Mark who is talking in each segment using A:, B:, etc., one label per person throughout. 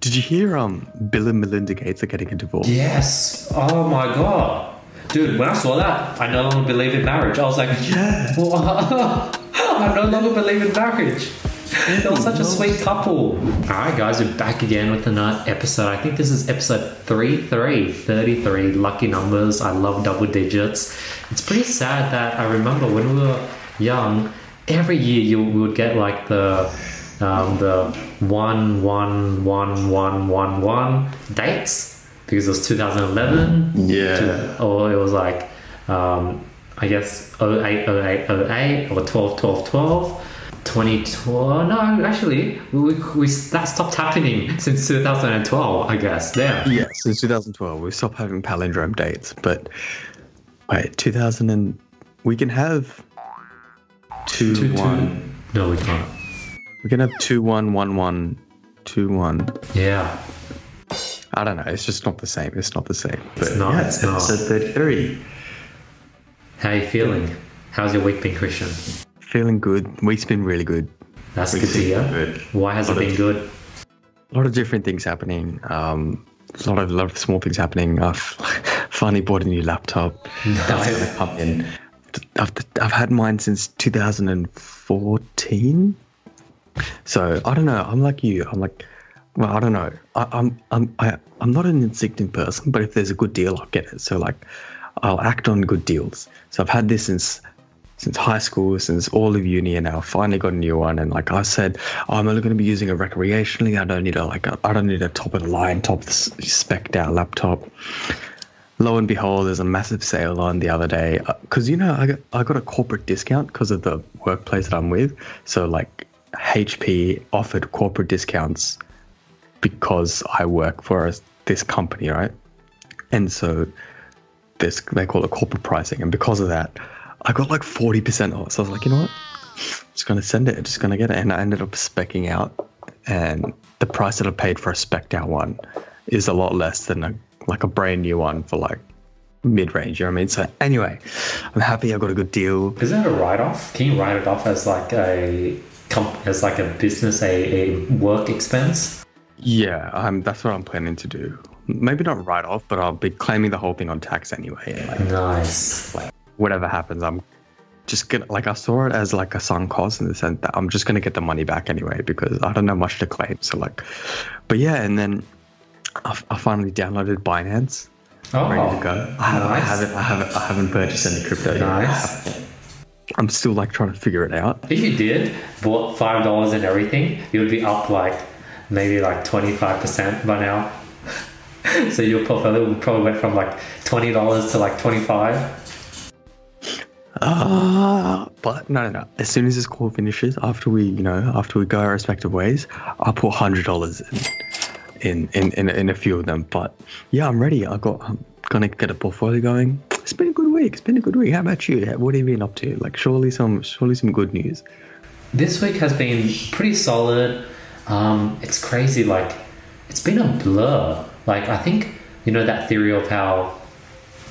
A: Did you hear um Bill and Melinda Gates are getting a divorce?
B: Yes. Oh my god. Dude, when I saw that, I no longer believe in marriage. I was like,
A: Yeah.
B: What? I no longer believe in marriage. They were such a sweet couple. Alright, guys, we're back again with another episode. I think this is episode 33, 33. Lucky numbers. I love double digits. It's pretty sad that I remember when we were young, every year you would get like the um, the one, one, one, one, one, one dates because it was 2011
A: Yeah.
B: or it was like um, I guess 08, 08, 08 or 12, 12, 12. 2012 no actually we, we that stopped happening since 2012 i guess yeah
A: Yeah, since 2012, we stopped having palindrome dates. But wait, 2000 and we can have two,
B: Two, two.
A: one.
B: no we can't
A: We can have two one one one two one.
B: yeah
A: I don't know. It's just not the same. It's not the same. But
B: not,
A: yeah,
B: it's not.
A: episode 33.
B: how are you feeling how's your week been Krishn
A: Feeling good. Week's been really good.
B: that's
A: Week's
B: good to hear
A: good.
B: why has it
A: Lot of-
B: been good
A: A lot of different things happening. Um, a lot of lot of small things happening. I've finally bought a new laptop. That's
B: Nice.
A: gonna in. I've, I've had mine since 2014. So I don't know. I'm like you. I'm like, well, I don't know. I, I'm I'm I, I'm not an instinctive person, but if there's a good deal, I'll get it. So like, I'll act on good deals. So I've had this since since high school, since all of uni, and now I finally got a new one. And like I said, I'm only going to be using it recreationally. I don't need a like I don't need a top of the line, top of the spec'd out laptop. Lo and behold, there's a massive sale on the other day uh, because you know I got I got a corporate discount because of the workplace that I'm with. So like HP offered corporate discounts because I work for this company, right? And so this they call it corporate pricing, and because of that, I got like forty percent off. So I was like, you know what? Just gonna send it. Just gonna get it, and I ended up specking out, and the price that I paid for a specked out one is a lot less than a like a brand new one for like mid range. You know what I mean? So anyway, I'm happy I got a good deal.
B: is that a write-off can you write it off as like a comp- as like a business a, a work expense
A: Yeah, um, that's what I'm planning to do. Maybe not write off, but I'll be claiming the whole thing on tax anyway. Like
B: nice
A: whatever happens, I'm just gonna like I saw it as like a sunk cost in the sense that I'm just gonna get the money back anyway because I don't know much to claim. So like, but yeah, and then I, I finally downloaded Binance,
B: oh
A: ready to go. I, have, I
B: nice.
A: haven't, I haven't, I haven't purchased any crypto yet. I'm still like trying to figure it out.
B: If you did bought five dollars and everything, you would be up like maybe like twenty five percent by now. so your portfolio would probably went from like twenty dollars to like twenty five.
A: Ah, but no, no, no. As soon as this call finishes, after we, you know, after we go our respective ways, I'll put hundred dollars in, in, in, in, in a few of them. But yeah, I'm ready. I got, I'm gonna get a portfolio going. It's been a good week. It's been a good week. How about you? What have you been up to? Like, surely some, surely some good news.
B: This week has been pretty solid. Um, it's crazy. Like it's been a blur. Like I think you know that theory of how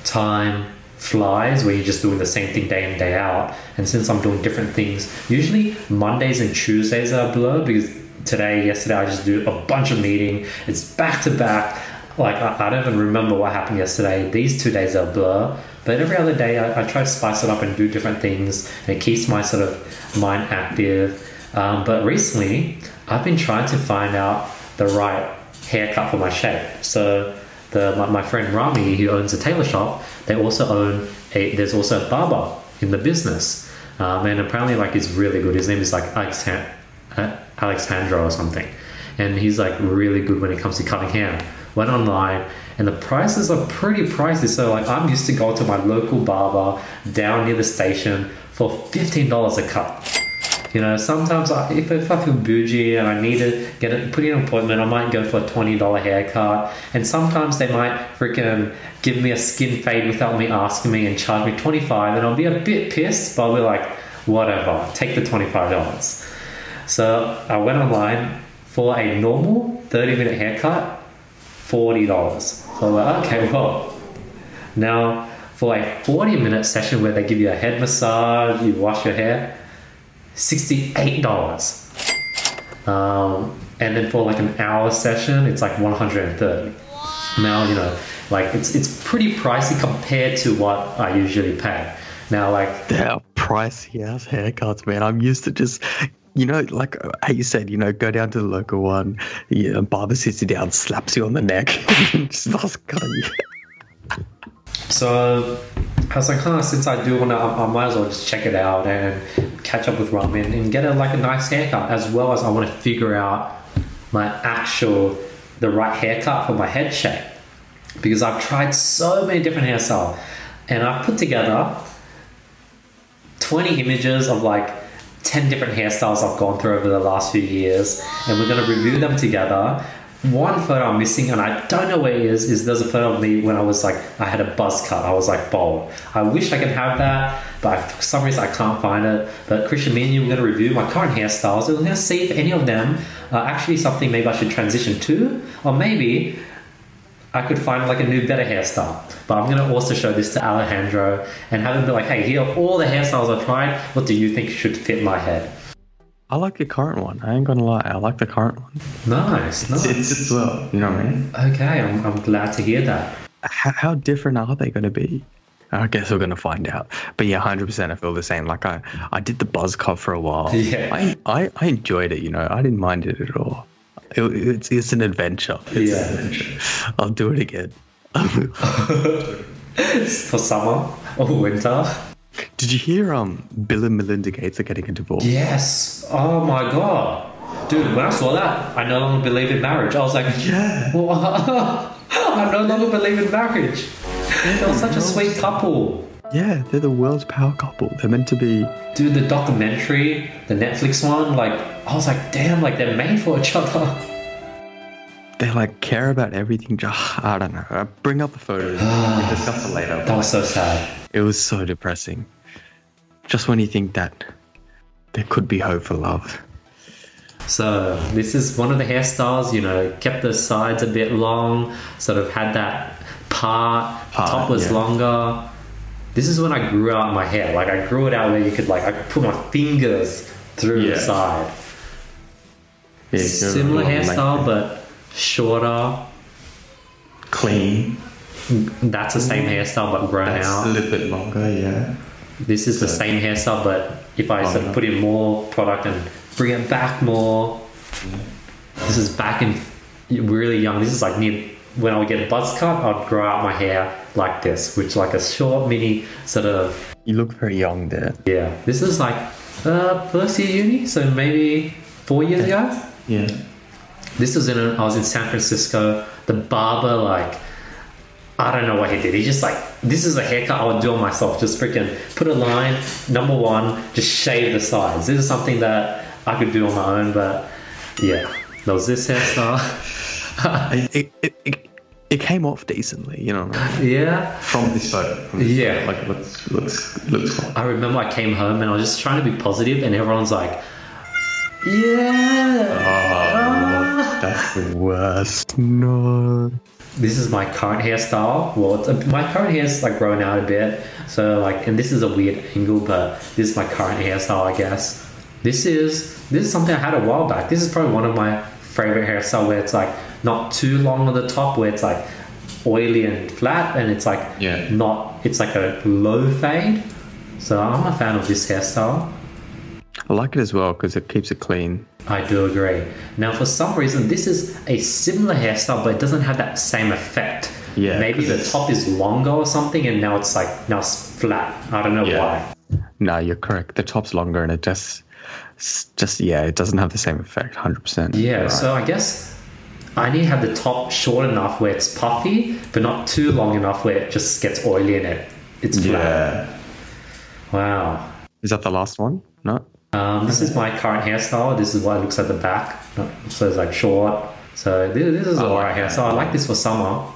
B: time flies where you're just doing the same thing day in day out and since i'm doing different things usually mondays and tuesdays are a blur because today yesterday i just do a bunch of meeting it's back to back like I, I don't even remember what happened yesterday these two days are blur but every other day I, I try to spice it up and do different things and it keeps my sort of mind active um, but recently i've been trying to find out the right haircut for my shape so the my, my friend Rami, who owns a tailor shop, they also own a. There's also a barber in the business, um, and apparently like he's really good. His name is like Alexan- uh, Alexandra or something, and he's like really good when it comes to cutting hair. Went online, and the prices are pretty pricey. So like I'm used to go to my local barber down near the station for fifteen dollars a cut. You know, sometimes I, if, if I feel bougie and I need to get a, put in an appointment, I might go for a twenty dollar haircut. And sometimes they might freaking give me a skin fade without me asking me and charge me twenty five, and I'll be a bit pissed, but I'll be like, whatever, take the twenty five dollars. So I went online for a normal thirty minute haircut, forty dollars. So I'm like, okay, well, now for a forty minute session where they give you a head massage, you wash your hair. $68. Um, and then for like an hour session, it's like 130. Now you know, like it's it's pretty pricey compared to what I usually pay. Now, like
A: They're pricey ass haircuts, man. I'm used to just, you know, like uh, how you said, you know, go down to the local one, yeah, barber sits you down, slaps you on the neck, and starts cutting you.
B: So I was like, huh, since I do want to, I, I might as well just check it out and catch up with Rami and get a, like a nice haircut as well as I want to figure out my actual, the right haircut for my head shape. Because I've tried so many different hairstyles and I've put together 20 images of like 10 different hairstyles I've gone through over the last few years and we're going to review them together one photo I'm missing, and I don't know where it is, is there's a photo of me when I was like, I had a buzz cut. I was like bald. I wish I could have that, but for some reason I can't find it. But Krishn, me and you, we're going to review my current hairstyles. We're going to see if any of them are actually something maybe I should transition to, or maybe I could find like a new, better hairstyle. But I'm to also show this to Alejandro and have him be like, hey, here are all the hairstyles I tried. What do you think should fit my head?
A: I like the current one. I ain't gonna lie. I like the current one.
B: Nice, nice.
A: It's well. You know what I mean?
B: Okay, I'm, I'm glad to hear that.
A: How, how different are they gonna be? I guess we're gonna find out. But yeah, hundred percent. I feel the same. Like I, I did the buzz cut for a while.
B: Yeah.
A: I, I, I enjoyed it. You know, I didn't mind it at all. It, it's, it's an adventure. It's
B: Yeah.
A: an adventure. I'll do it again.
B: For summer or winter.
A: Did you hear? Um, Bill and Melinda Gates are getting a divorce.
B: Yes. Oh my god. Dude, when I saw that, I no longer believe in marriage. I was like,
A: Yeah.
B: I no longer believe in marriage. They were such a sweet couple.
A: Yeah, they're the world's power couple. They're meant to be.
B: Dude, the documentary, the Netflix one, like, I was like, damn, like they're made for each other.
A: They like care about everything. I don't know. Uh, Bring up the photos. we can discuss it later.
B: That was so sad.
A: It was so depressing. Just when you think that there could be hope for love.
B: So this is one of the hairstyles, you know, kept the sides a bit long, sort of had that part,
A: Part,
B: top was
A: yeah.
B: longer. This is when I grew out my hair. Like I grew it out where you could like I put my fingers through the side.
A: Yeah,
B: Similar hairstyle but shorter.
A: clean.
B: That's the same hairstyle but grown
A: That's
B: out.
A: a little bit longer, yeah.
B: This is the same hairstyle, but if I sort of put in more product and bring it back more, this is back in really young. This is like near when I would get a buzz cut, I'd grow out my hair like this, which like a short mini sort of
A: You look very young there.
B: yeah. This is like uh, first year uni, so maybe four years ago.
A: Yeah.
B: This was in a, I was in San Francisco. The barber like I don't know what he did. He just like this is a haircut I would do on myself. Just freaking put a line. Number one, just shave the sides. This is something that I could do on my own, but yeah, there was this hairstyle.
A: It, it, it, it came off decently, you know.
B: yeah,
A: From this photo. From this
B: Yeah.
A: photo. Like, it looks, looks, looks fine.
B: I remember I came home and I was just trying to be positive, and everyone's like, "Yeah."
A: Oh, that's the worst. No.
B: this is my current hairstyle. Well, it's, my current hair's like grown out a bit, so like, and this is a weird angle, but this is my current hairstyle, I guess. This is this is something I had a while back. This is probably one of my favorite hairstyle where it's like not too long on the top, where it's like oily and flat, and it's like
A: Yeah.
B: not. It's like a low fade. So I'm a fan of this hairstyle.
A: I like it as well because it keeps it clean.
B: I do agree. Now, for some reason, this is a similar hairstyle, but it doesn't have that same effect.
A: Yeah,
B: Maybe the top is longer or something, and now it's like now it's flat. I don't know
A: Yeah.
B: why.
A: No, you're correct. The top's longer and it just, just yeah, it doesn't have the same effect. Hundred percent.
B: Yeah. So I guess I need to have the top short enough where it's puffy, but not too long enough where it just gets oily and it it's flat.
A: Yeah.
B: Wow.
A: Is that the last one? No.
B: Um, this is my current hairstyle. This is what it looks at the back. So it's like short. So this, this is
A: I
B: alright
A: like that.
B: hairstyle. I like this for summer.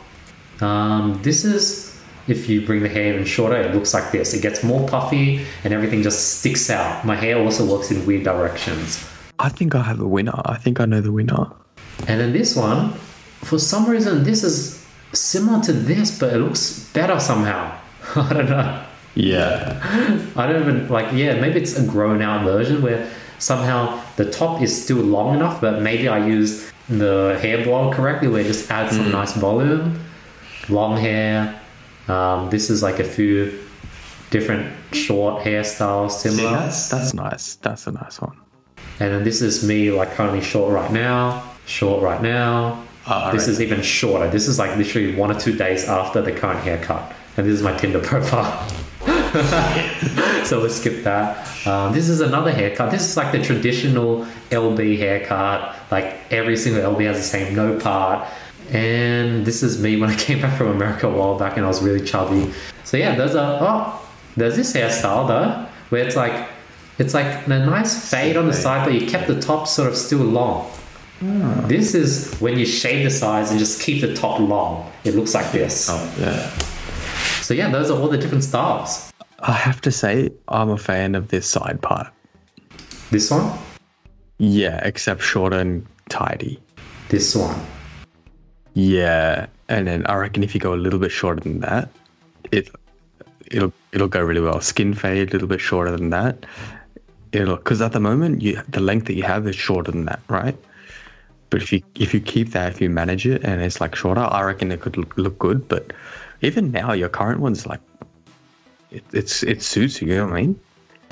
B: Um, this is if you bring the hair even shorter, it looks like this. It gets more puffy and everything just sticks out. My hair also works in weird directions.
A: I think I have a winner. I think I know the winner.
B: And then this one, for some reason, this is similar to this, but it looks better somehow. I don't know.
A: Yeah.
B: I don't even like. Yeah, maybe it's a grown out version where somehow the top is still long enough, but maybe I use the hair blower correctly, where it just adds some nice volume. Long hair. Um, this is like a few different short hairstyles,
A: See,
B: similar.
A: that's that's nice. That's a nice one.
B: And then this is me like currently short right now, short right now.
A: Ah,
B: this
A: right.
B: is even shorter. This is like literally one or two days after the current haircut. And this is my Tinder profile. so we'll skip that. Um, this is another haircut. This is like the traditional LB haircut. Like every single LB has the same no part. And this is me when I came back from America a while back and I was really chubby. So yeah, there's a oh, there's this hairstyle though, where it's like it's like a nice fade on the side, but you kept the top sort of still long. This is when you shave the sides and just keep the top long. It looks like this.
A: Oh yeah.
B: So yeah, those are all the different styles.
A: I have to say, I'm a fan of this side part.
B: This one,
A: Yeah, except short and tidy.
B: this one.
A: Yeah, and then I reckon if you go a little bit shorter than that, it it'll it'll go really well. Skin fade a little bit shorter than that. It'll because at the moment you the length that you have is shorter than that, right? But if you if you keep that, if you manage it and it's like shorter, I reckon it could look, look good. But even now, your current one's like it, it's it suits you. You know what I mean?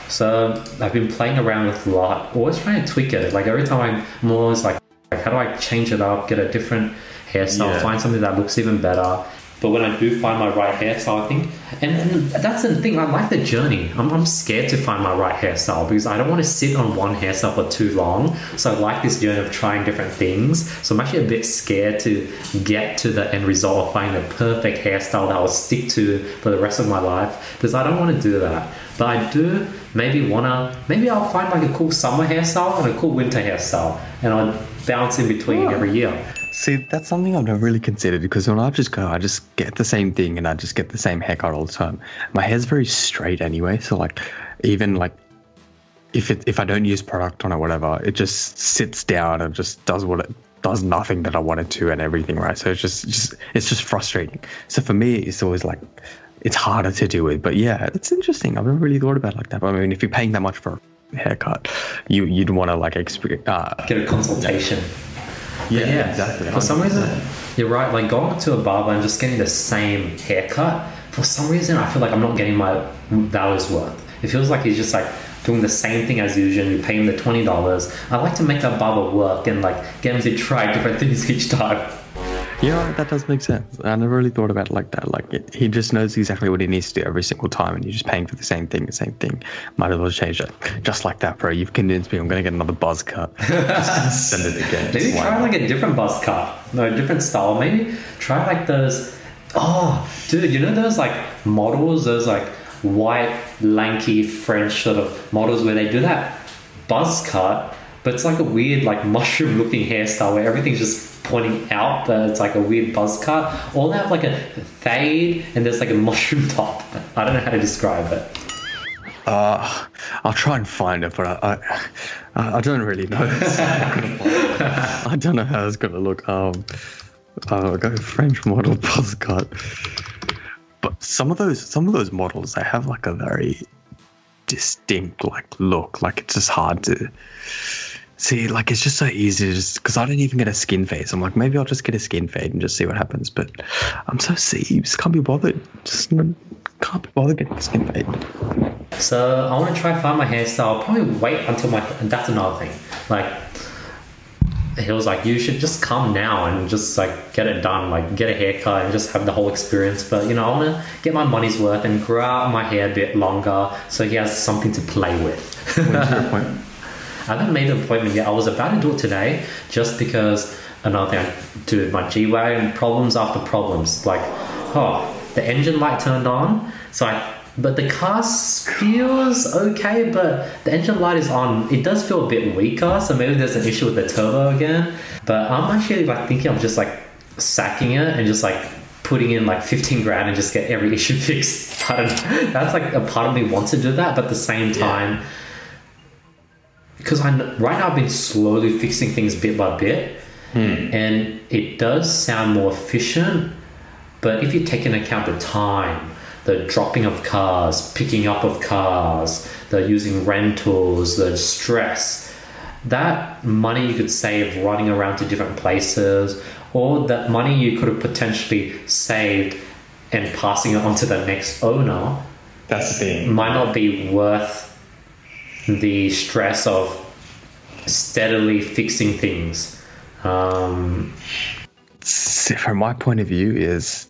B: So I've been playing around with a lot, always trying to tweak it. Like every time I'm always like, like how do I change it up, get a different hairstyle,
A: Yeah.
B: find something that looks even better. But when I do find my right hairstyle, I think, and, and that's the thing, I like the journey. I'm, I'm scared to find my right hairstyle because I don't want to sit on one hairstyle for too long. So I like this journey of trying different things. So I'm actually a bit scared to get to the end result of finding the perfect hairstyle that I'll stick to for the rest of my life because I don't want to do that. But I do maybe wanna maybe I'll find like a cool summer hairstyle and a cool winter hairstyle and I'll bounce in between
A: Oh.
B: every year.
A: See, that's something I've never really considered because when I just go, I just get the same thing and I just get the same haircut all the time. My hair's very straight anyway, so like even like if it if I don't use product on it, whatever, it just sits down and just does what it does nothing that I want it to and everything, right? So it's just just it's just frustrating. So for me, it's always like it's harder to do it. But yeah, it's interesting. I've never really thought about like that. But I mean, if you're paying that much for a haircut, you you'd want to like experience. Uh,
B: Get a consultation.
A: Yeah, exactly.
B: For some reason, you're right. Like going to a barber and just getting the same haircut. For some reason, I feel like I'm not getting my values worth. It feels like he's just like doing the same thing as usual. You pay him the twenty dollars. I like to make that barber work and like get him to try different things each time.
A: Yeah, that does make sense. I never really thought about it like that. Like it, he just knows exactly what he needs to do every single time, and you're just paying for the same thing, the same thing. Might as well change it. Just like that, bro. You've convinced me. I'm gonna get another buzz cut. Send it again.
B: Maybe
A: Why
B: try
A: not?
B: like a different buzz cut, no, a different style. Maybe try like those. Oh, dude, you know those like models, those like white, lanky French sort of models where they do that buzz cut, but it's like a weird, like mushroom looking hairstyle where everything's just pointing out, but it's like a weird buzz cut. Or they have like a fade and there's like a mushroom top. I don't know how to describe it.
A: Uh, I'll try and find it, but I, I, I don't really know. I don't know how it's gonna look. Um, I'll go French model buzz cut. But some of those, some of those models, they have like a very distinct like look. Like it's just hard to see. Like it's just so easy to just because I don't even get a skin fade. So I'm like, maybe I'll just get a skin fade and just see what happens. But I'm so seeds, can't be bothered. Just can't be bothered getting a skin fade.
B: So I want to try and find my hairstyle. I'll probably wait until my. And that's another thing. Like he was like, you should just come now and just like get it done, like get a haircut and just have the whole experience. But you know, I want to get my money's worth and grow out my hair a bit longer so he has something to play with.
A: When's your appointment?
B: I haven't made an appointment yet. I was about to do it today just because another thing I do with my G Wagon problems after problems. Like, oh, the engine light turned on, so I. But the car feels okay, but the engine light is on. It does feel a bit weaker, so maybe there's an issue with the turbo again. But I'm actually like thinking I'm just like sacking it and just like putting in like 15 grand and just get every issue fixed. I don't know. That's like a part of me wants to do that, but at the same time, because I right now I've been slowly fixing things bit by bit, hmm. and it does sound more efficient. But if you take into account the time, the dropping of cars, picking up of cars, the using rentals, the stress, that money you could save running around to different places, or that money you could have potentially saved and passing it on to the next owner
A: That's the thing.
B: might not be worth the stress of steadily fixing things. Um,
A: From my point of view, is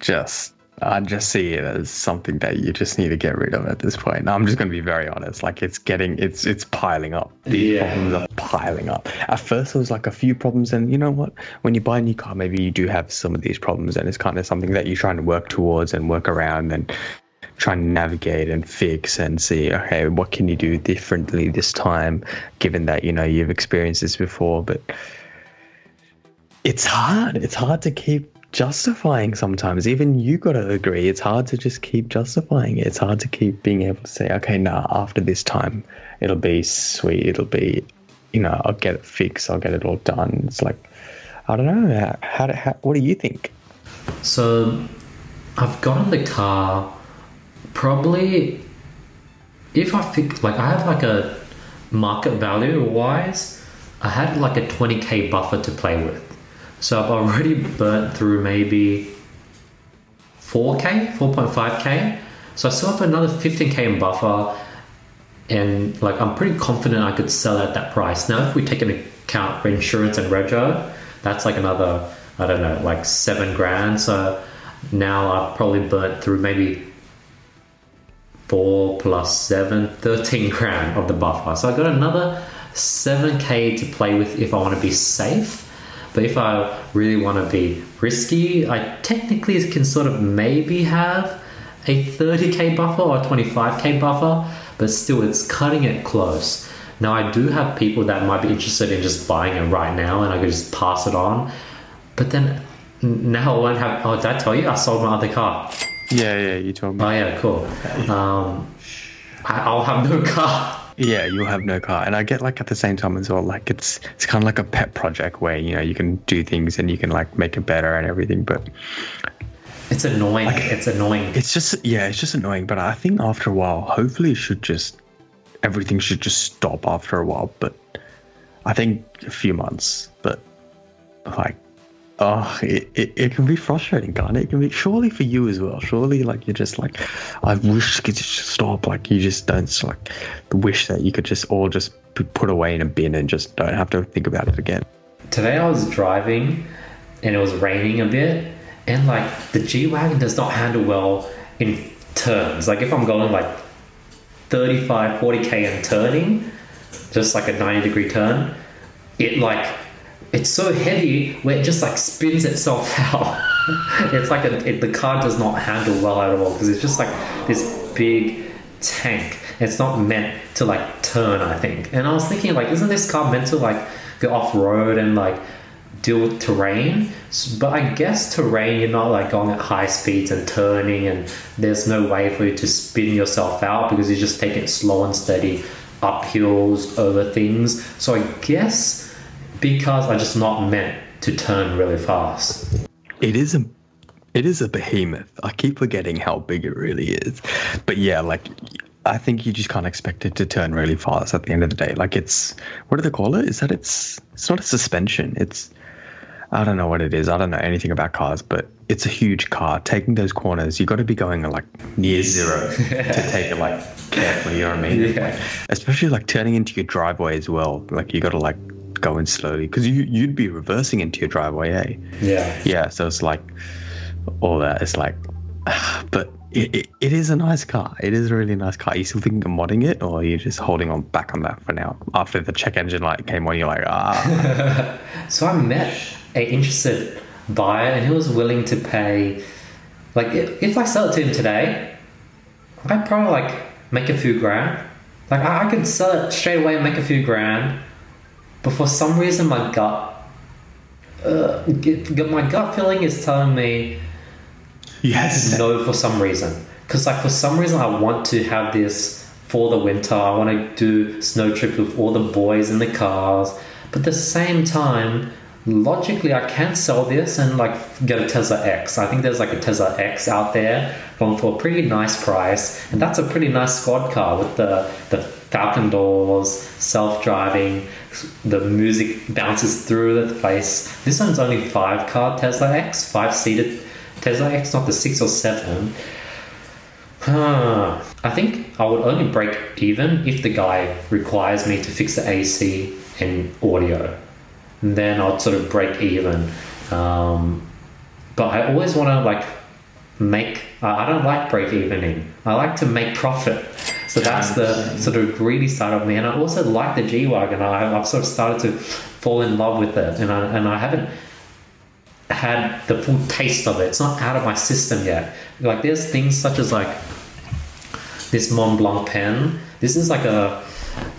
A: just I just see it as something that you just need to get rid of at this point. I'm just going to be very honest. Like it's getting, it's it's piling up. The
B: Yeah.
A: problems are piling up. At first, there was like a few problems, and you know what? When you buy a new car, maybe you do have some of these problems, and it's kind of something that you're trying to work towards and work around and try and navigate and fix and see okay what can you do differently this time given that you know you've experienced this before. But it's hard. It's hard to keep justifying sometimes. Even you got to agree it's hard to just keep justifying it. It's hard to keep being able to say okay nah after this time it'll be sweet. It'll be you know i'll get it fixed. I'll get it all done. It's like i don't know. How, how, how what do you think?
B: So I've gotten the car probably if I think like I have like a market value wise, I had like a 20k buffer to play with. So I've already burnt through maybe 4k, 4.5k. So I still have another 15k in buffer, and like I'm pretty confident I could sell at that price. Now, if we take into account insurance and rego, that's like another I don't know, like seven grand. So now I've probably burnt through maybe four plus seven, 13 grand of the buffer. So I got another 7k to play with if I want to be safe. But if I really want to be risky, I technically can sort of maybe have a 30k buffer or 25k buffer, but still it's cutting it close. Now I do have people that might be interested in just buying it right now and I could just pass it on. But then now I won't have oh did I tell you I sold my other car?
A: Yeah yeah you told me
B: Oh yeah, cool. Um, I, I'll have no car.
A: Yeah, you'll have no car, and I get like at the same time as well. Like it's it's kind of like a pet project where you know you can do things and you can like make it better and everything. But
B: It's annoying. it's annoying.
A: it's just yeah, it's just annoying. But I think after a while, hopefully, it should just everything should just stop after a while. But I think a few months. But like, oh, it, it, it can be frustrating, can't it? It can be surely for you as well. Surely, like you're just like, I wish could just stop. Like you just don't like wish that you could just all just be put away in a bin and just don't have to think about it again.
B: Today I was driving and it was raining a bit, and like the G Wagon does not handle well in turns. Like if I'm going like 35, 40k and turning, just like a 90 degree turn, it like it's so heavy where it just like spins itself out. it's like a, it, the car does not handle well at all because it's just like this big tank. It's not meant to like turn, I think. And I was thinking like, isn't this car meant to like go off road and like deal with terrain? But I guess terrain, you're not like going at high speeds and turning, and there's no way for you to spin yourself out because you just take it slow and steady up hills over things. So I guess because I just not meant to turn really fast.
A: It is a it is a behemoth. I keep forgetting how big it really is. But yeah, like I think you just can't expect it to turn really fast at the end of the day. Like it's what do they call it? Is that it's it's not a suspension. It's I don't know what it is. I don't know anything about cars, but it's a huge car. Taking those corners, you got to be going like near zero to take it like carefully. You know what I mean?
B: Yeah.
A: Like, especially like turning into your driveway as well. Like you got to like go in slowly because you you'd be reversing into your driveway, eh?
B: Yeah.
A: yeah so it's like all that it's like but it, it, it is a nice car it is a really nice car Are you still thinking of modding it or are you just holding on back on that for now after the check engine light came on you're like ah
B: So I met a interested buyer, and he was willing to pay. Like, if, if I sell it to him today, I'd probably like make a few grand. Like, I, I could sell it straight away and make a few grand. But for some reason, my gut, uh, my gut feeling is telling me
A: yes
B: no for some reason. Because like for some reason I want to have this for the winter. I want to do snow trips with all the boys in the cars. But at the same time, logically I can sell this and like get a Tesla X. I think there's like a Tesla X out there going for a pretty nice price, and that's a pretty nice squad car with the the Falcon doors, self driving. The music bounces through the place. This one's only five car Tesla X, five seated Tesla X, not the six or seven. Huh. I think I would only break even if the guy requires me to fix the AC and audio. And then I'd sort of break even. Um, but I always want to like make. I don't like break evening. I like to make profit. So that's the sort of greedy side of me, and I also like the G wagon. And I've sort of started to fall in love with it, and I and I haven't had the full taste of it. It's not out of my system yet. Like there's things such as like this Mont Blanc pen. This is like a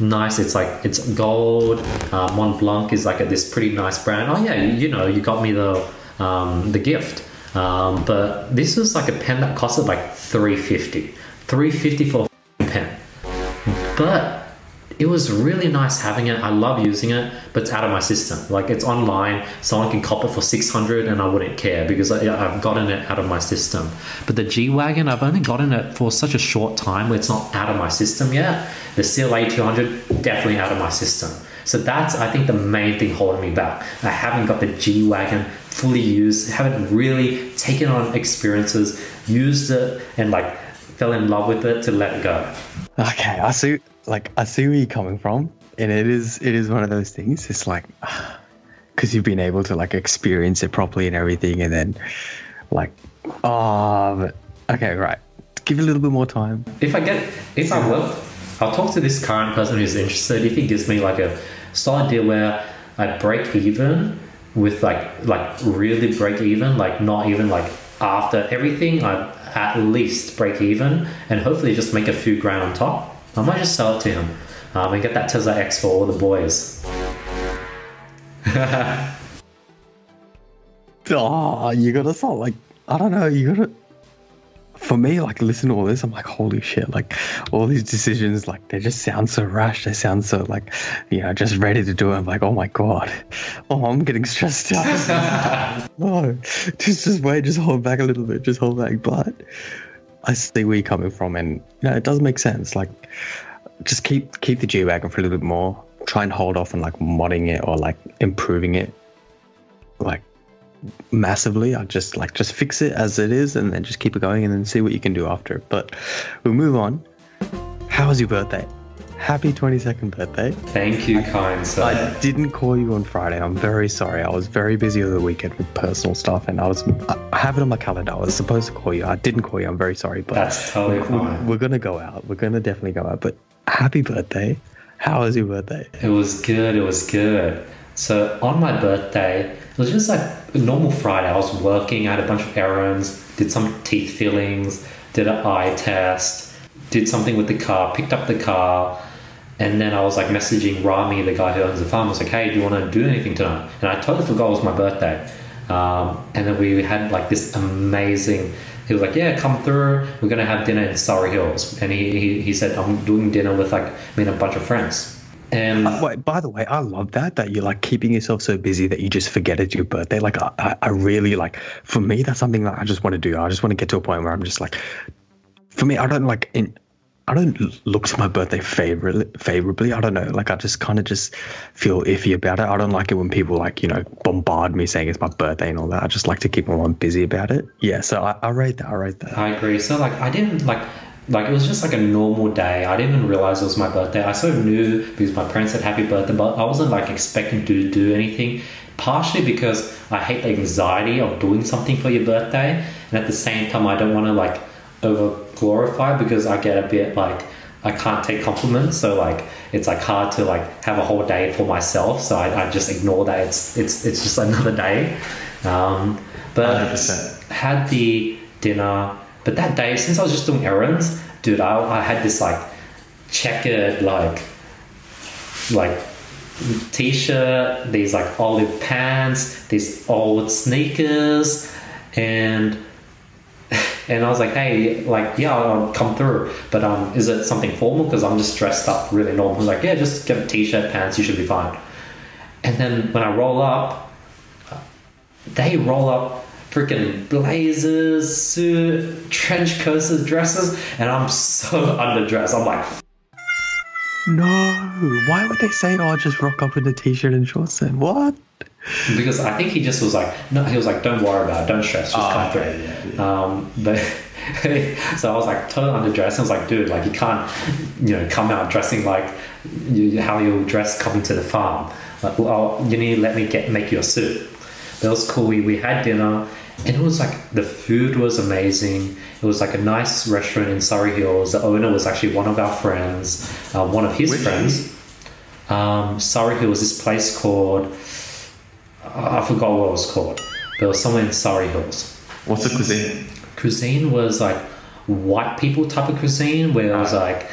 B: nice. It's like it's gold. Uh, Mont Blanc is like a, this pretty nice brand. Oh yeah, you, you know, you got me the um, the gift. Um, but this was like a pen that costed like 350 350 for pen but it was really nice having it. I love using it, but it's out of my system. Like it's online, someone can cop it for 600 and I wouldn't care because I, have gotten it out of my system. But the G Wagon, I've only gotten it for such a short time where it's not out of my system yet. The CLA 200, definitely out of my system. So that's, I think, the main thing holding me back. I haven't got the G Wagon fully used, haven't really taken on experiences, used it, and like fell in love with it to let go.
A: Okay, I see like I see where you're coming from, and it is it is one of those things. It's like because you've been able to like experience it properly and everything, and then like oh, but, okay, right. Give it a little bit more time.
B: If I get if I will, I'll talk to this current person who's interested. If he gives me like a solid deal where I break even with like like really break even, like not even like after everything, I at least break even, and hopefully just make a few grand on top I might just sell it to him um, and get that Tesla X for all the boys.
A: oh, you gotta start like I don't know. You gotta. For me, like listen to all this, I'm like, holy shit! Like all these decisions, like they just sound so rash. They sound so like, you know, just ready to do it. I'm like, oh my god, oh, I'm getting stressed out. no, just just wait, just hold back a little bit, just hold back. But I see where you're coming from, and you know, it does make sense. Like, just keep keep the G wagon for a little bit more. Try and hold off on like modding it or like improving it, like massively. I just like just fix it as it is, and then just keep it going, and then see what you can do after. But we'll move on. How was your birthday? happy 22nd birthday.
B: Thank you, kind sir.
A: I didn't call you on Friday. I'm very sorry. I was very busy over the weekend with personal stuff, and I was I have it on my calendar. I was supposed to call you. I didn't call you. I'm very sorry, but
B: that's totally
A: we're,
B: fine.
A: We're gonna go out. We're gonna definitely go out. But happy birthday. How was your birthday?
B: It was good. It was good. So on my birthday, it was just like a normal Friday. I was working. I had a bunch of errands. Did some teeth fillings. Did an eye test. Did something with the car. Picked up the car and then I was like messaging Rami, the guy who owns the farm. I was like, "Hey, do you want to do anything tonight?" And I totally forgot it was my birthday. Um, and then we had like this amazing. He was like, "Yeah, come through. We're gonna have dinner in Surry Hills." And he, he, he said, "I'm doing dinner with like me and a bunch of friends." And
A: uh, wait, by the way, I love that that you're like keeping yourself so busy that you just forget it's your birthday. Like I, I really like. For me, that's something that I just want to do. I just want to get to a point where I'm just like, for me, I don't like in I don't look to my birthday favorably. Favorably, I don't know. Like I just kind of just feel iffy about it. I don't like it when people like you know bombard me saying it's my birthday and all that. I just like to keep my mind busy about it. Yeah, so I, I rate that. I rate that.
B: I agree. So like I didn't like like it was just like a normal day. I didn't even realize it was my birthday. I sort of knew because my parents said happy birthday, but I wasn't like expecting to do anything. Partially because I hate the anxiety of doing something for your birthday, and at the same time I don't want to like over glorify because I get a bit like I can't take compliments, so like it's like hard to like have a whole day for myself. So I, I just ignore that. It's it's it's just another day. Um, but 100%. had the dinner. But that day, since I was just doing errands, dude, I, I had this like checkered like like t-shirt, these like olive pants, these old sneakers, and and I was like, hey, like, yeah, I'll come through. But um, is it something formal? Because I'm just dressed up really normal. Like, yeah, just get a t-shirt, pants, you should be fine. And then when I roll up, they roll up freaking blazers, suit, trench coats, dresses, and I'm so underdressed. I'm like,
A: No. Why would they say, "Oh, just rock up in a t-shirt and shorts"? Then what?
B: because I think he just was like, no, he was like, don't worry about it, don't stress, just
A: Oh,
B: come
A: okay,
B: through. Um, but so I was like totally underdressed. I was like, dude, like you can't, you know, come out dressing like you, how you'll dress coming to the farm. Like, well, you need to let me get make you a suit. But it was cool. We, we had dinner, and it was like the food was amazing. It was like a nice restaurant in Surry Hills. The owner was actually one of our friends, uh, one of his
A: Which-
B: friends. Um, Surry Hills, this place called I forgot what it was called, but it was somewhere in Surry Hills.
A: What's the cuisine?
B: Cuisine was like white people type of cuisine, where it was like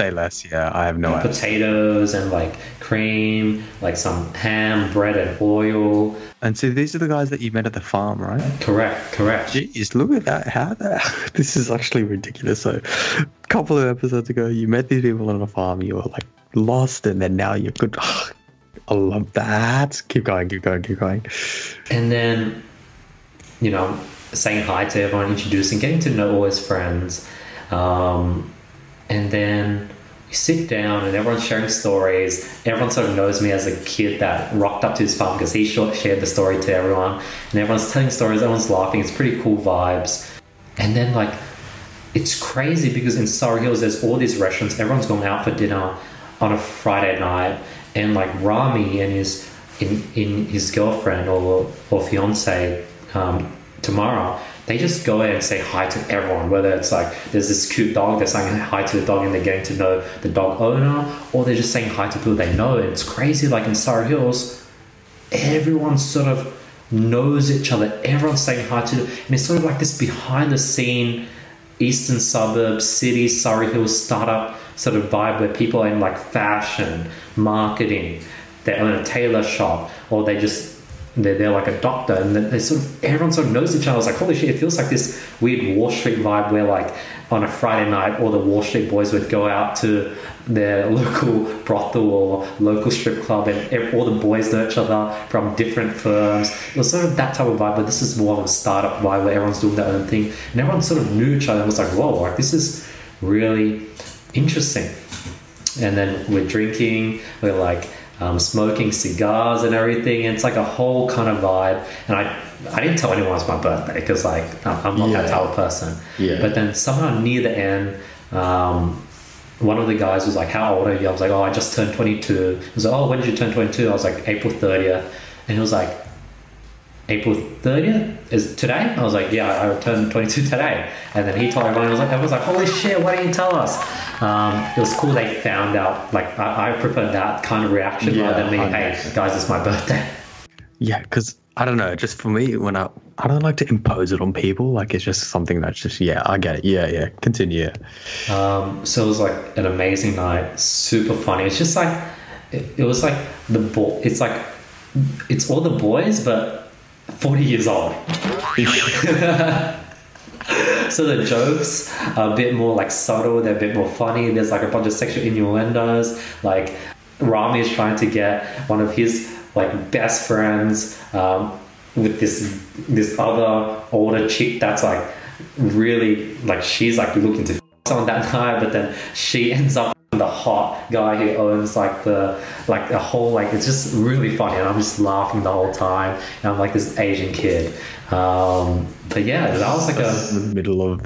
A: Say less. Yeah, I have no idea.
B: potatoes and like cream, like some ham, bread, and oil.
A: And so these are the guys that you met at the farm, right?
B: Correct, correct.
A: Jeez, look at that. How that? This is actually ridiculous. So, a couple of episodes ago, you met these people on a farm. You were like lost, and then now you're good. I love that. Keep going, keep going, keep going.
B: And then, you know, saying hi to everyone, introducing, getting to know all his friends. Um, and then you sit down and everyone's sharing stories. Everyone sort of knows me as a kid that rocked up to his farm because he shared the story to everyone. And everyone's telling stories, everyone's laughing. It's pretty cool vibes. And then, like, it's crazy because in Surry Hills, there's all these restaurants. Everyone's going out for dinner on a Friday night, and like Rami and his in, in his girlfriend or or fiance um, they just go in and say hi to everyone. Whether it's like there's this cute dog, they're saying hi to the dog and they're getting to know the dog owner, or they're just saying hi to people they know. And it's crazy. Like in Surry Hills, everyone sort of knows each other. Everyone's saying hi to, them. and it's sort of like this behind the scene eastern suburbs, city, Surry Hills startup sort of vibe where people are in like fashion, marketing, they own a tailor shop, or they just they're, they're like a doctor, and they, sort of everyone sort of knows each other. Like, holy shit! It feels like this weird Wall Street vibe where like on a Friday night, all the Wall Street boys would go out to their local brothel or local strip club, and all the boys know each other from different firms. It was sort of that type of vibe, but this is more of a startup vibe where everyone's doing their own thing, and everyone sort of knew each other. and was like, whoa, like this is really interesting. And then we're drinking, we're like um, smoking cigars and everything. And it's like a whole kind of vibe. And I, I didn't tell anyone it's my birthday because like I'm I'm not
A: Yeah.
B: that type of person.
A: Yeah.
B: But then somehow near the end, um, one of the guys was like, "How old are you?" I was like, "Oh, I just turned 22." He was like, "Oh, when did you turn 22?" I was like, "April 30th," and he was like, "April 30th is today?" I was like, "Yeah, I turned 22 today." And then he told everyone. I was like, "Everyone's like, holy shit! Why didn't you tell us?" Um, it was cool. They found out. Like, I, I prefer that kind of reaction
A: Yeah,
B: rather than me, "Hey, guys, it's my birthday."
A: Yeah, because I don't know. Just for me, when I I don't like to impose it on people. Like it's just something that's just yeah, I get it. Yeah, yeah. Continue.
B: Um, so it was like an amazing night, super funny. It's just like it, it was like the bo- It's like it's all the boys, but forty years old. so the jokes are a bit more like subtle. They're a bit more funny. There's like a bunch of sexual innuendos. Like Rami is trying to get one of his like best friends um, with this this other older chick that's like really like she's like looking to f- on that night, but then she ends up the hot guy who owns like the like the whole like it's just really funny, and I'm just laughing the whole time. And I'm like this Asian kid, um, but yeah, that was like a
A: in the middle of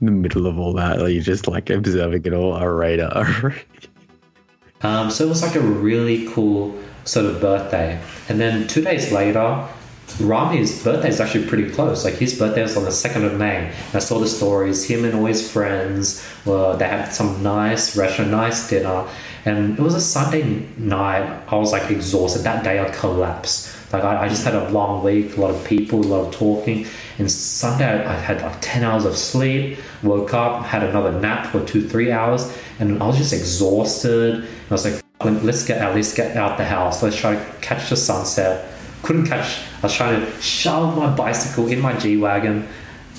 A: in the middle of all that, like, you're just like observing it all. All right.
B: Um, so it was like a really cool sort of birthday. And then two days later, Rami's birthday is actually pretty close. Like his birthday was on the second of May. I saw the stories. Him and all his friends were they had some nice restaurant, nice dinner, and it was a Sunday night. I was like exhausted. That day I collapsed. Like I, I just had a long week, a lot of people, a lot of talking. And Sunday I had like ten hours of sleep. Woke up, had another nap for two, three hours, and I was just exhausted. And I was like, let's get out, let's get out the house. Let's try to catch the sunset. Couldn't catch. I was trying to shove my bicycle in my G wagon.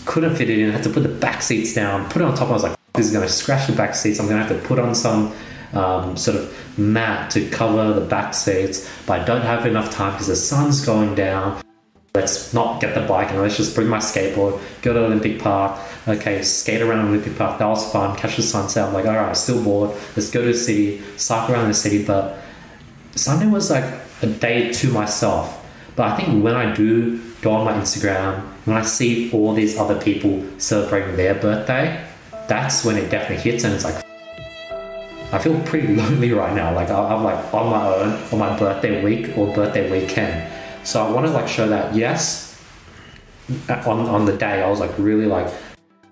B: Couldn't fit it in. I had to put the back seats down. Put it on top. I was like, this is going to scratch the back seats. I'm going to have to put on some um, sort of mat to cover the back seats. But I don't have enough time because the sun's going down. let's not get the bike and let's just bring my skateboard, go to Olympic Park. Okay, skate around Olympic Park. That was fun. Catch the sunset. I'm like, all right, still bored. Let's go to the city, cycle around the city. But Sunday was like a day to myself. But I think when I do go on my Instagram, when I see all these other people celebrating their birthday, that's when it definitely hits and it's like, I feel pretty lonely right now. Like I'm like on my own on my birthday week or birthday weekend. So I want to like show that yes, on on the day I was like really like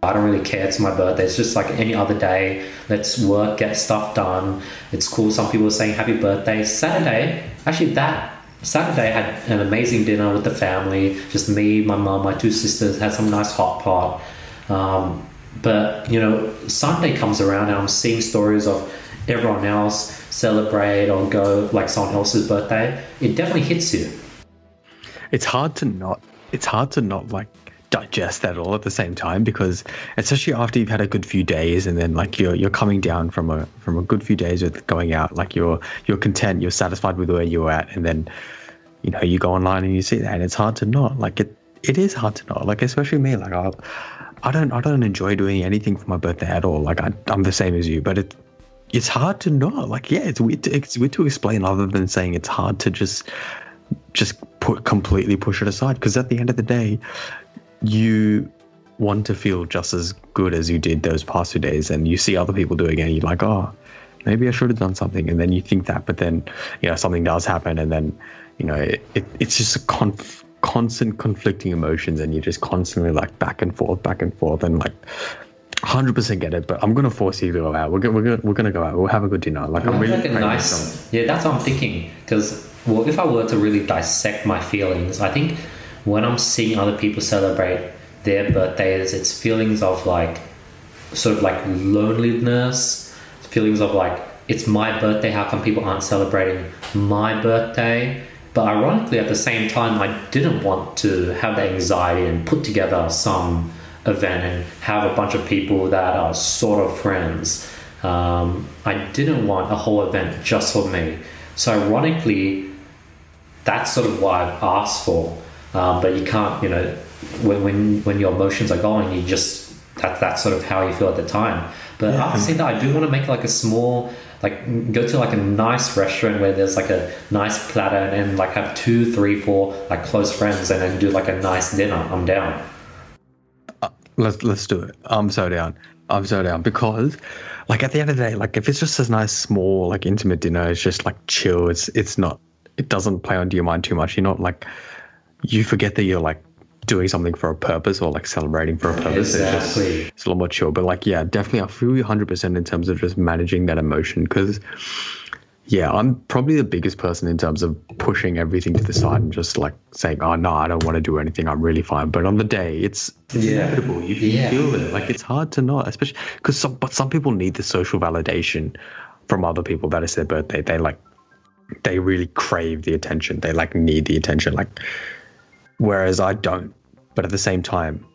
B: I don't really care. It's my birthday. It's just like any other day. Let's work, get stuff done. It's cool. Some people are saying happy birthday. Saturday, actually that Saturday I had an amazing dinner with the family. Just me, my mum, my two sisters had some nice hot pot. Um, but you know, Sunday comes around and I'm seeing stories of everyone else celebrate or go like someone else's birthday. It definitely hits you.
A: It's hard to not. It's hard to not like digest that all at the same time because especially after you've had a good few days and then like you're you're coming down from a from a good few days with going out like you're you're content you're satisfied with where you're at and then you know you go online and you see that and it's hard to not like it it is hard to not. Like especially me like I I don't I don't enjoy doing anything for my birthday at all. Like I, I'm the same as you but it it's hard to not. Like yeah it's weird to, it's weird to explain other than saying it's hard to just just put completely push it aside because at the end of the day you want to feel just as good as you did those past two days and you see other people doing it and you're like oh maybe i should have done something and then you think that but then you know something does happen and then you know it, it it's just a conf- constant conflicting emotions and you're just constantly like back and forth back and forth and like 100% get it but i'm gonna force you to go out. We're gonna, we're gonna, we're gonna go out. We'll have a good dinner. Like i'm really
B: like nice yeah that's what i'm thinking because well if i were to really dissect my feelings i think when I'm seeing other people celebrate their birthdays, it's feelings of like sort of like loneliness, feelings of like it's my birthday, how come people aren't celebrating my birthday? But ironically, at the same time, I didn't want to have the anxiety and put together some event and have a bunch of people that are sort of friends. Um, I didn't want a whole event just for me. So, ironically, that's sort of what I've asked for. Um, but you can't, you know, when, when when your emotions are going, you just that that's sort of how you feel at the time. But yeah. after seeing that, I do want to make like a small, like go to like a nice restaurant where there's like a nice platter and then like have two, three, four like close friends and then do like a nice dinner. I'm down.
A: Uh, let's let's do it. I'm so down. I'm so down because, like at the end of the day, like if it's just a nice small like intimate dinner, it's just like chill. It's it's not. It doesn't play onto your mind too much. You're not like you forget that you're like doing something for a purpose or like celebrating for a purpose. Exactly. It's, just, it's a lot more chill. But like, yeah, definitely, I feel you 100% in terms of just managing that emotion because, yeah, I'm probably the biggest person in terms of pushing everything to the side and just like saying, oh, no, I don't want to do anything. I'm really fine. But on the day, it's, it's yeah. inevitable. You yeah. feel it. Like, it's hard to not, especially because some, but some people need the social validation from other people that it's their birthday. They like, they really crave the attention. They like need the attention. Like, whereas I don't. But at the same time,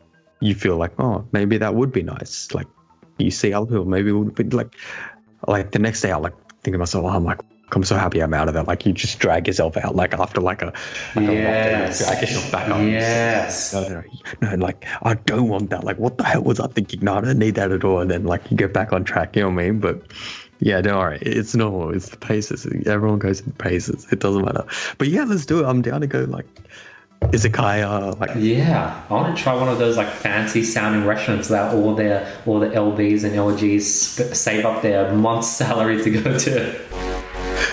A: you feel like, oh, maybe that would be nice. Like you see other people, maybe it would be like, like the next day, I like think to myself, oh, I'm like, I'm so happy I'm out of that. Like you just drag yourself out, like after like a, like
B: yes.
A: a drag yourself back on.
B: Yes.
A: No, no, no, like I don't want that. Like what the hell was I thinking? No, I don't need that at all. And then like you get back on track. You know what I mean? But yeah, don't worry. It's normal. It's the paces. Everyone goes in paces. It doesn't matter. But yeah, let's do it. I'm down to go like izakaya like
B: yeah i want to try one of those like fancy sounding restaurants that all their all the lbs and lgs sp- save up their month's salary to go to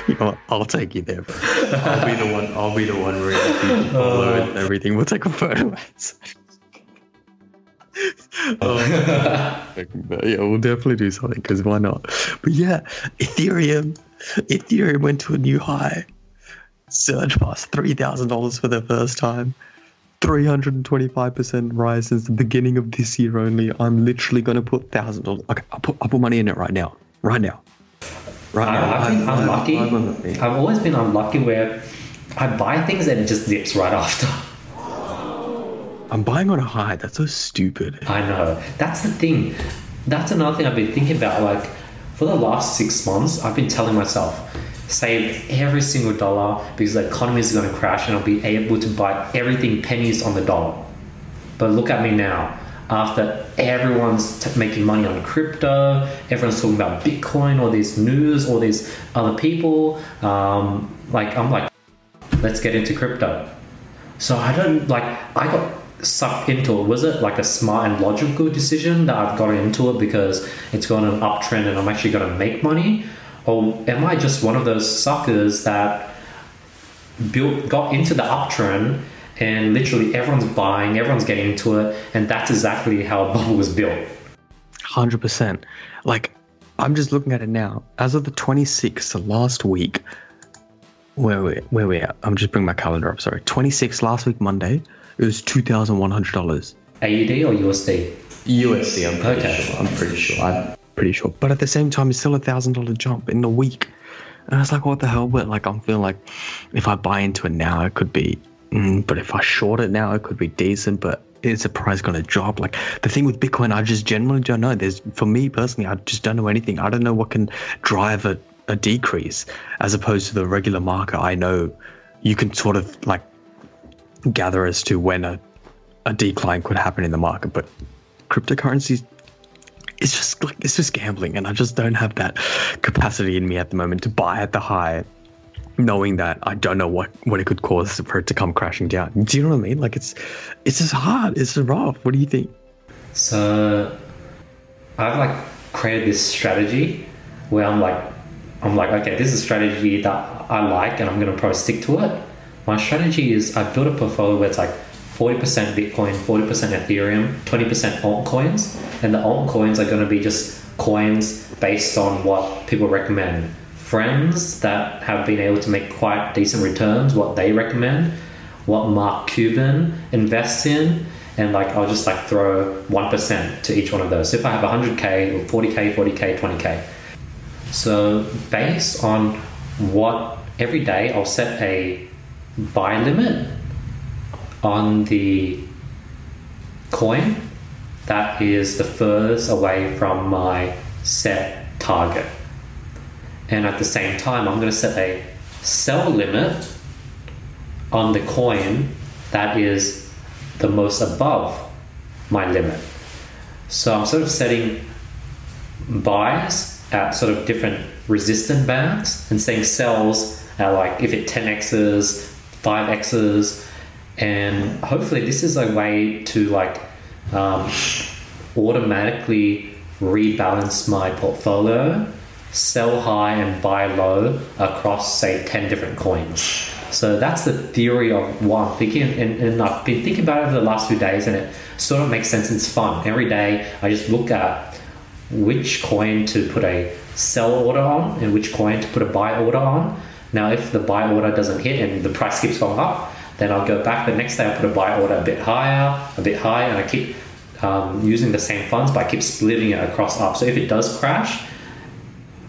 A: you know what? I'll take you there. Bro. I'll be the one. I'll be the one really follow oh. and everything. We'll take a photo. oh, yeah, we'll definitely do something because why not? But yeah, Ethereum, Ethereum went to a new high surge past $3,000 for the first time. 325% rise since the beginning of this year only. I'm literally going to put $1,000. Okay, I'll put, I'll put money in it right now. Right now.
B: Right now. I've been I, unlucky. I, I've always been unlucky where I buy things and it just dips right after.
A: I'm buying on a high. That's so stupid.
B: I know. That's the thing. That's another thing I've been thinking about. Like, for the last six months, I've been telling myself, save every single dollar because the economy is going to crash and I'll be able to buy everything pennies on the dollar. But look at me now. After everyone's t- making money on crypto, everyone's talking about Bitcoin, all these news, all these other people. Um, like I'm like, let's get into crypto. So I don't like I got sucked into it. Was it like a smart and logical decision that I've got into it because it's gone an uptrend and I'm actually going to make money? Or am I just one of those suckers that built got into the uptrend and literally everyone's buying, everyone's getting into it, and that's exactly how a bubble was built.
A: Hundred percent. Like I'm just looking at it now. As of the 26th, so last week, where we where we at? I'm just bringing my calendar up. Sorry, 26th last week Monday. It was two thousand one hundred dollars.
B: AUD or USD?
A: USD. I'm pretty
B: Okay.
A: sure. I'm pretty sure. I'm pretty sure. But at the same time, it's still a thousand dollar jump in the week. And I was like, what the hell? But like, I'm feeling like if I buy into it now, it could be. Mm, but if I short it now, it could be decent. But is the price going to drop? Like the thing with Bitcoin, I just generally don't know. There's for me personally, I just don't know anything. I don't know what can drive a, a decrease as opposed to the regular market. I know you can sort of like gather as to when a, a decline could happen in the market, but cryptocurrencies it's just like it's just gambling and I just don't have that capacity in me at the moment to buy at the high knowing that I don't know what what it could cause for it to come crashing down. Do you know what I mean? Like it's it's just hard. It's rough. What do you think?
B: So I've like created this strategy where I'm like I'm like, okay, this is a strategy that I like and I'm gonna probably stick to it. My strategy is I built a portfolio where it's like 40% Bitcoin, 40% Ethereum, 20% altcoins, and the altcoins are going to be just coins based on what people recommend. Friends that have been able to make quite decent returns, what they recommend, what Mark Cuban invests in, and like I'll just like throw 1% to each one of those. So if I have 100k, or 40k, 40k, 20k. So based on what every day I'll set a buy limit on the coin that is the furthest away from my set target. And at the same time, I'm going to set a sell limit on the coin that is the most above my limit. So I'm sort of setting buys at sort of different resistant bands and saying sells at like if it 10x's, 5x's, and hopefully this is a way to like um, automatically rebalance my portfolio, sell high and buy low across say 10 different coins. So that's the theory of what I'm thinking, and, and I've been thinking about it over the last few days, and it sort of makes sense. It's fun. Every day I just look at which coin to put a sell order on and which coin to put a buy order on. Now, if the buy order doesn't hit and the price keeps going up, then I'll go back the next day. I'll put a buy order a bit higher, a bit higher, and I keep um, using the same funds, but I keep splitting it across up. So if it does crash,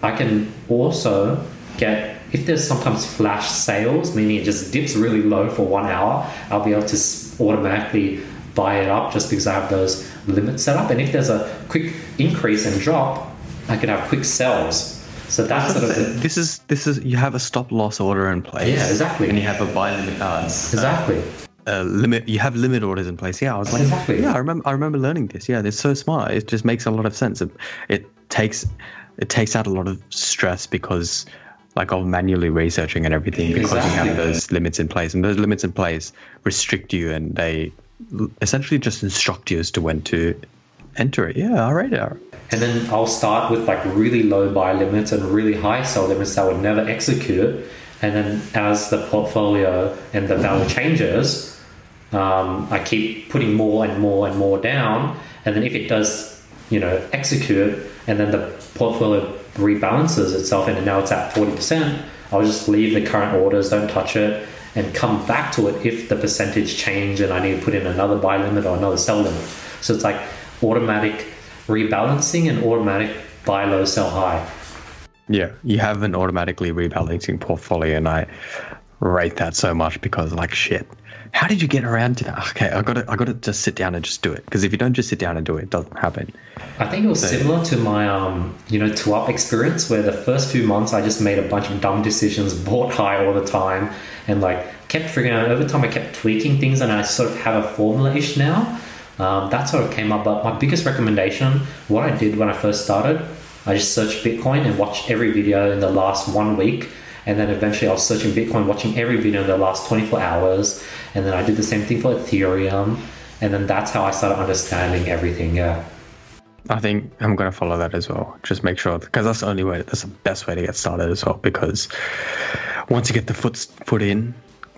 B: I can also get if there's sometimes flash sales, meaning it just dips really low for one hour, I'll be able to automatically buy it up just because I have those limits set up. And if there's a quick increase and drop, I can have quick sells. So that's sort of the,
A: this is this is you have a stop loss order in place.
B: Yeah, exactly.
A: And you have a buy limit. Uh,
B: exactly.
A: uh, limit. You have limit orders in place. Yeah, I was like,
B: Exactly.
A: yeah, I remember. I remember learning this. Yeah, it's so smart. It just makes a lot of sense. It, it takes it takes out a lot of stress because like of manually researching and everything because you have those limits in place and those limits in place restrict you and they essentially just instruct you as to when to enter it. Yeah, all right.
B: And then I'll start with like really low buy limits and really high sell limits that would never execute. And then as the portfolio and the value changes, um, I keep putting more and more and more down. And then if it does, you know, execute and then the portfolio rebalances itself and now it's at 40%, I'll just leave the current orders, don't touch it, and come back to it if the percentage change and I need to put in another buy limit or another sell limit. So it's like automatic rebalancing and automatic buy low, sell high.
A: Yeah, you have an automatically rebalancing portfolio, and I, rate that so much because like shit. How did you get around to that? Okay, I got to I got to just sit down and just do it because if you don't just sit down and do it, it doesn't happen.
B: I think it was
A: So-
B: similar to my, um, you know, two up experience where the first few months I just made a bunch of dumb decisions, bought high all the time, and like kept figuring out. Over time, I kept tweaking things, and I sort of have a formula-ish now. Um, that sort of came up. But my biggest recommendation, what I did when I first started, I just searched Bitcoin and watched every video in the last one week. And then eventually I was searching Bitcoin, watching every video in the last 24 hours. And then I did the same thing for Ethereum. And then that's how I started understanding everything. Yeah.
A: I think I'm going to follow that as well. Just make sure because that's the only way. That's the best way to get started as well. Because once you get the foot foot in,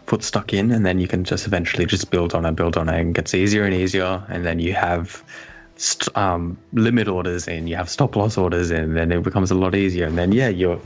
A: foot stuck in, and then you can just eventually just build on it, build on it, and it gets easier and easier. And then you have st- um, limit orders in, you have stop loss orders in, and then it becomes a lot easier. And then yeah, you're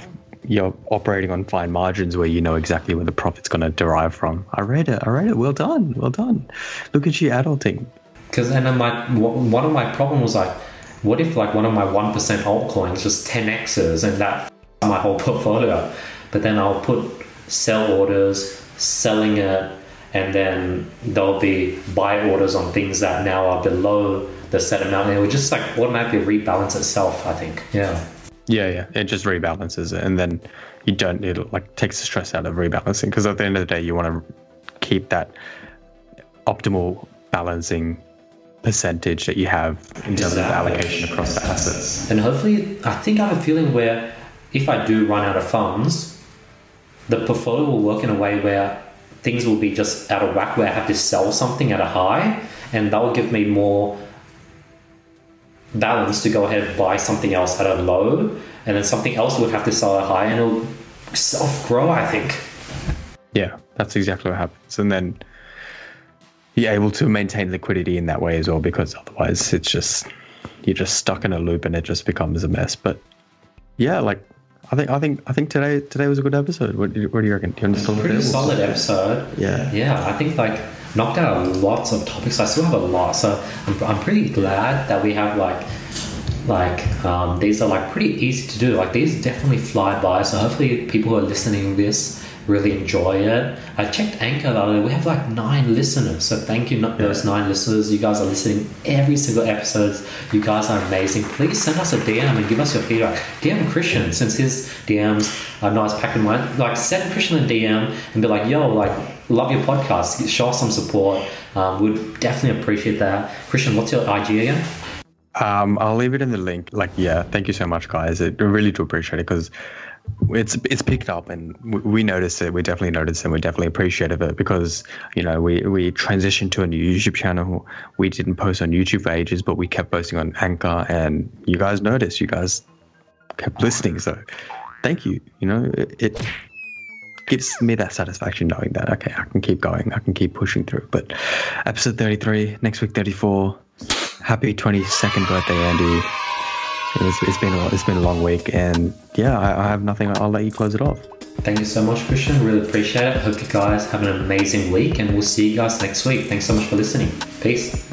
A: you're operating on fine margins where you know exactly where the profit's going to derive from. I read it. I read it. Well done. Well done. Look at you adulting.
B: Because and then my one of my problem was like, what if like one of my one percent altcoins just ten x's and that my whole portfolio? But then I'll put sell orders, selling it, and then there'll be buy orders on things that now are below the set amount, and it would just like automatically rebalance itself. I think. Yeah.
A: Yeah, yeah. It just rebalances it, and then you don't. It like takes the stress out of rebalancing because at the end of the day, you want to keep that optimal balancing percentage that you have in terms of
B: Exactly.
A: allocation across the assets.
B: And hopefully, I think I have a feeling where if I do run out of funds, the portfolio will work in a way where things will be just out of whack, where I have to sell something at a high, and that will give me more balance to go ahead and buy something else at a low, and then something else would have to sell at a high, and it'll self grow, I think.
A: Yeah, that's exactly what happens, and then you're able to maintain liquidity in that way as well because otherwise it's just you're just stuck in a loop and it just becomes a mess. But yeah, like. I think I think I think today today was a good episode. What, do you- what do you reckon? Do you understand
B: Pretty solid episode.
A: Yeah.
B: Yeah, I think like knocked out lots of topics. I still have a lot, so I'm, I'm pretty glad that we have like like um, these are like pretty easy to do. Like these definitely fly by. So hopefully people who are listening to this really enjoy it. I checked Anchor the other day. We have like nine listeners. So thank you, not those nine listeners. You guys are listening every single episode. You guys are amazing. Please send us a DM and give us your feedback. DM Krishn since his DMs are not as packed in mine. Like send Krishn a DM and be like, yo, like love your podcast. Show us some support. Um, we'd definitely appreciate that. Krishn, what's your IG again?
A: Um, I'll leave it in the link. Like, yeah, thank you so much, guys. I really do appreciate it because it's it's picked up and we, notice it. We definitely notice and We're definitely appreciative of it because you know we we transitioned to a new YouTube channel. We didn't post on YouTube for ages, but we kept posting on Anchor, and you guys noticed. You guys kept listening, so thank you. You know, it, it gives me that satisfaction knowing that okay, I can keep going. I can keep pushing through. But episode thirty three, next week thirty four happy 22nd birthday, Andy. It's, it's been a, it's been a long week, and yeah, I, I have nothing. I'll let you close it off.
B: Thank you so much, Krishn. Really appreciate it. Hope you guys have an amazing week, and we'll see you guys next week. Thanks so much for listening. Peace.